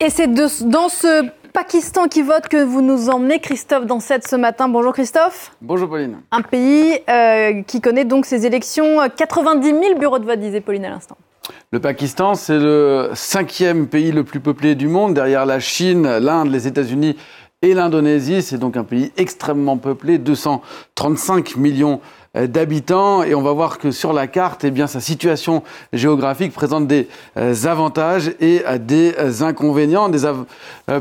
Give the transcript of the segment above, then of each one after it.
Et c'est dans ce Pakistan qui vote que vous nous emmenez, Christophe Dansette, ce matin. Bonjour Christophe. Bonjour Pauline. Un pays euh, qui connaît donc ses élections. 90 000 bureaux de vote, disait Pauline à l'instant. Le Pakistan, c'est le cinquième pays le plus peuplé du monde, derrière la Chine, l'Inde, les États-Unis et l'Indonésie. C'est donc un pays extrêmement peuplé, 235 millions euh, d'habitants. Et on va voir que sur la carte, eh bien, sa situation géographique présente des euh, avantages et euh, des inconvénients,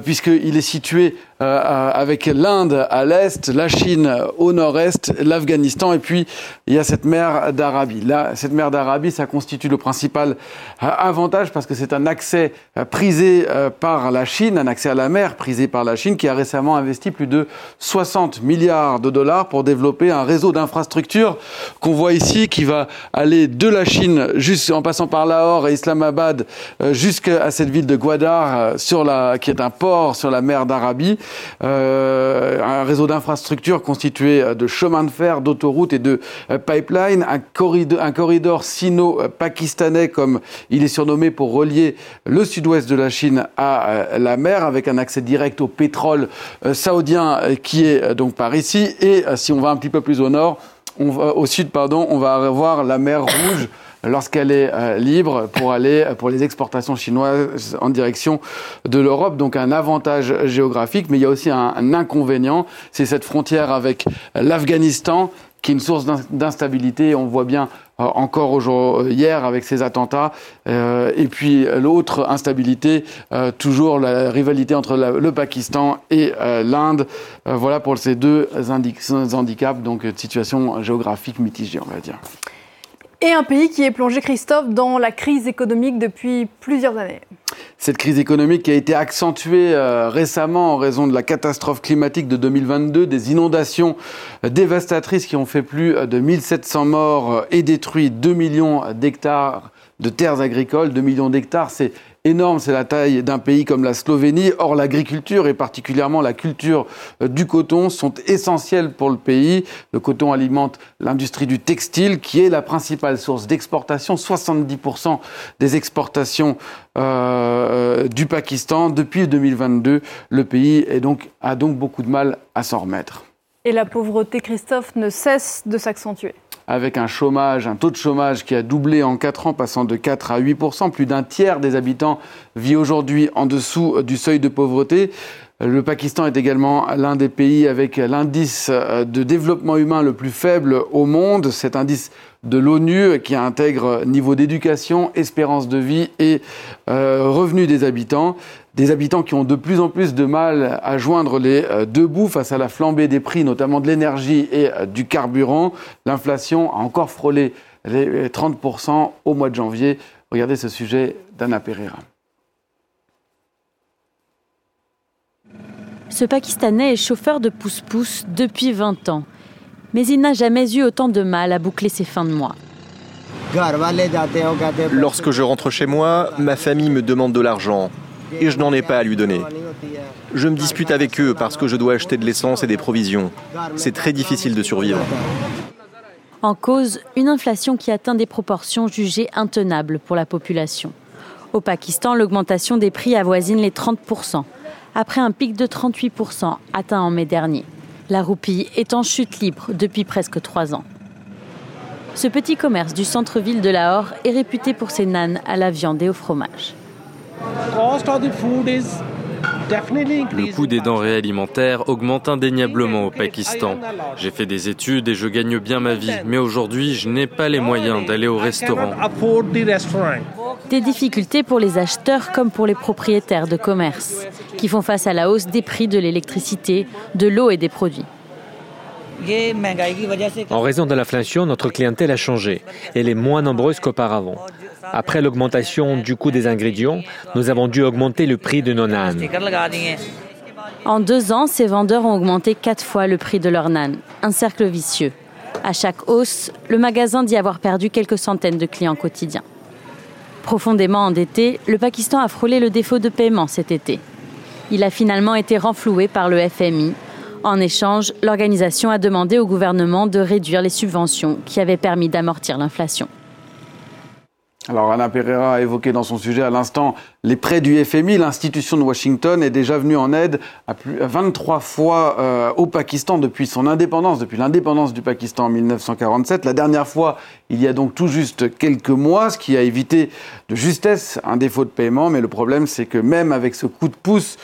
puisqu'il est situé avec l'Inde à l'est, la Chine au nord-est, l'Afghanistan et puis il y a cette mer d'Arabie. Là, cette mer d'Arabie, ça constitue le principal avantage parce que c'est un accès prisé par la Chine, un accès à la mer prisé par la Chine qui a récemment investi plus de 60 milliards de dollars pour développer un réseau d'infrastructures qu'on voit ici, qui va aller de la Chine, juste en passant par Lahore et Islamabad, euh, jusqu'à cette ville de Gwadar, euh, sur la, qui est un port sur la mer d'Arabie. Euh, un réseau d'infrastructures constitué de chemins de fer, d'autoroutes et de pipelines, un corridor, un corridor sino-pakistanais, comme il est surnommé, pour relier le sud-ouest de la Chine à la mer, avec un accès direct au pétrole saoudien qui est donc par ici. Et si on va un petit peu plus au nord, au sud, pardon, on va avoir la mer Rouge lorsqu'elle est euh, libre pour aller pour les exportations chinoises en direction de l'Europe. Donc un avantage géographique, mais il y a aussi un, inconvénient, c'est cette frontière avec l'Afghanistan qui est une source d'instabilité. On voit bien euh, encore aujourd'hui, hier avec ces attentats. Euh, et puis l'autre instabilité, toujours la rivalité entre le Pakistan et l'Inde. voilà pour ces deux handicaps, donc situation géographique mitigée, on va dire. Et un pays qui est plongé, Christophe, dans la crise économique depuis plusieurs années. Cette crise économique a été accentuée euh, récemment en raison de la catastrophe climatique de 2022, des inondations euh, dévastatrices qui ont fait plus euh, de 1700 morts et détruit 2 millions d'hectares de terres agricoles. 2 millions d'hectares, c'est énorme, c'est la taille d'un pays comme la Slovénie. Or, l'agriculture et particulièrement la culture euh, du coton sont essentielles pour le pays. Le coton alimente l'industrie du textile qui est la principale source d'exportation. 70% des exportations euh, euh, du Pakistan depuis 2022. Le pays a donc beaucoup de mal à s'en remettre. Et la pauvreté, Christophe, ne cesse de s'accentuer avec un chômage, un taux de chômage qui a doublé en 4 ans, passant de 4 à 8% Plus d'un tiers des habitants vit aujourd'hui en dessous du seuil de pauvreté. Le Pakistan est également l'un des pays avec l'indice de développement humain le plus faible au monde. Cet indice de l'ONU qui intègre niveau d'éducation, espérance de vie et euh, revenus des habitants des habitants qui ont de plus en plus de mal à joindre les euh, deux bouts face à la flambée des prix, notamment de l'énergie et euh, du carburant. L'inflation a encore frôlé les 30% au mois de janvier. Regardez ce sujet d'Anna Pereira. Ce Pakistanais est chauffeur de pousse-pousse depuis 20 ans. Mais il n'a jamais eu autant de mal à boucler ses fins de mois. Lorsque je rentre chez moi, ma famille me demande de l'argent et je n'en ai pas à lui donner. Je me dispute avec eux parce que je dois acheter de l'essence et des provisions. C'est très difficile de survivre. En cause, une inflation qui atteint des proportions jugées intenables pour la population. Au Pakistan, l'augmentation des prix avoisine les 30%, après un pic de 38% atteint en mai dernier. La roupie est en chute libre depuis presque trois ans. Ce petit commerce du centre-ville de Lahore est réputé pour ses nanes à la viande et au fromage. Le coût des denrées alimentaires augmente indéniablement au Pakistan. J'ai fait des études et je gagne bien ma vie, mais aujourd'hui, je n'ai pas les moyens d'aller au restaurant. Des difficultés pour les acheteurs comme pour les propriétaires de commerce, qui font face à la hausse des prix de l'électricité, de l'eau et des produits. En raison de l'inflation, notre clientèle a changé. Elle est moins nombreuse qu'auparavant. Après l'augmentation du coût des ingrédients, nous avons dû augmenter le prix de nos nanes. En deux ans, ces vendeurs ont augmenté quatre fois le prix de leurs nanes. Un cercle vicieux. À chaque hausse, le magasin dit avoir perdu quelques centaines de clients quotidiens. Profondément endetté, le Pakistan a frôlé le défaut de paiement cet été. Il a finalement été renfloué par le FMI. En échange, l'organisation a demandé au gouvernement de réduire les subventions qui avaient permis d'amortir l'inflation. Alors Anna Pereira a évoqué dans son sujet à l'instant les prêts du FMI. L'institution de Washington est déjà venue en aide à, plus, 23 fois euh, au Pakistan depuis son indépendance, depuis l'indépendance du Pakistan en 1947. La dernière fois, il y a donc tout juste quelques mois, ce qui a évité de justesse un défaut de paiement. Mais le problème, c'est que même avec ce coup de pouce,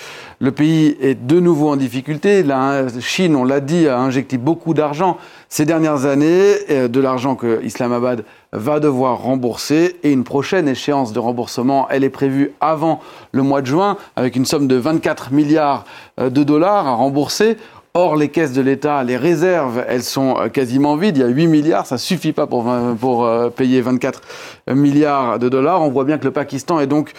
le pays est de nouveau en difficulté. La Chine, on l'a dit, a injecté beaucoup d'argent ces dernières années, euh, de l'argent que Islamabad va devoir rembourser et une prochaine échéance de remboursement, elle est prévue avant le mois de juin avec une somme de 24 milliards euh, de dollars à rembourser. Or, les caisses de l'État, les réserves, elles sont euh, quasiment vides. Il y a 8 milliards, ça suffit pas pour, pour euh, payer 24 milliards de dollars. On voit bien que le Pakistan est donc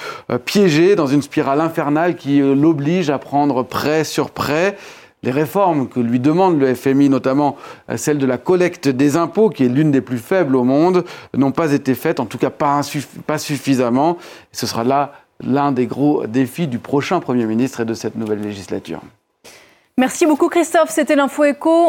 piégé dans une spirale infernale qui l'oblige à prendre prêt sur prêt les réformes que lui demande le FMI, notamment euh, celle de la collecte des impôts, qui est l'une des plus faibles au monde, n'ont pas été faites, en tout cas pas, pas suffisamment. ce sera là l'un des gros défis du prochain Premier ministre et de cette nouvelle législature. Merci beaucoup Christophe, c'était l'info écho.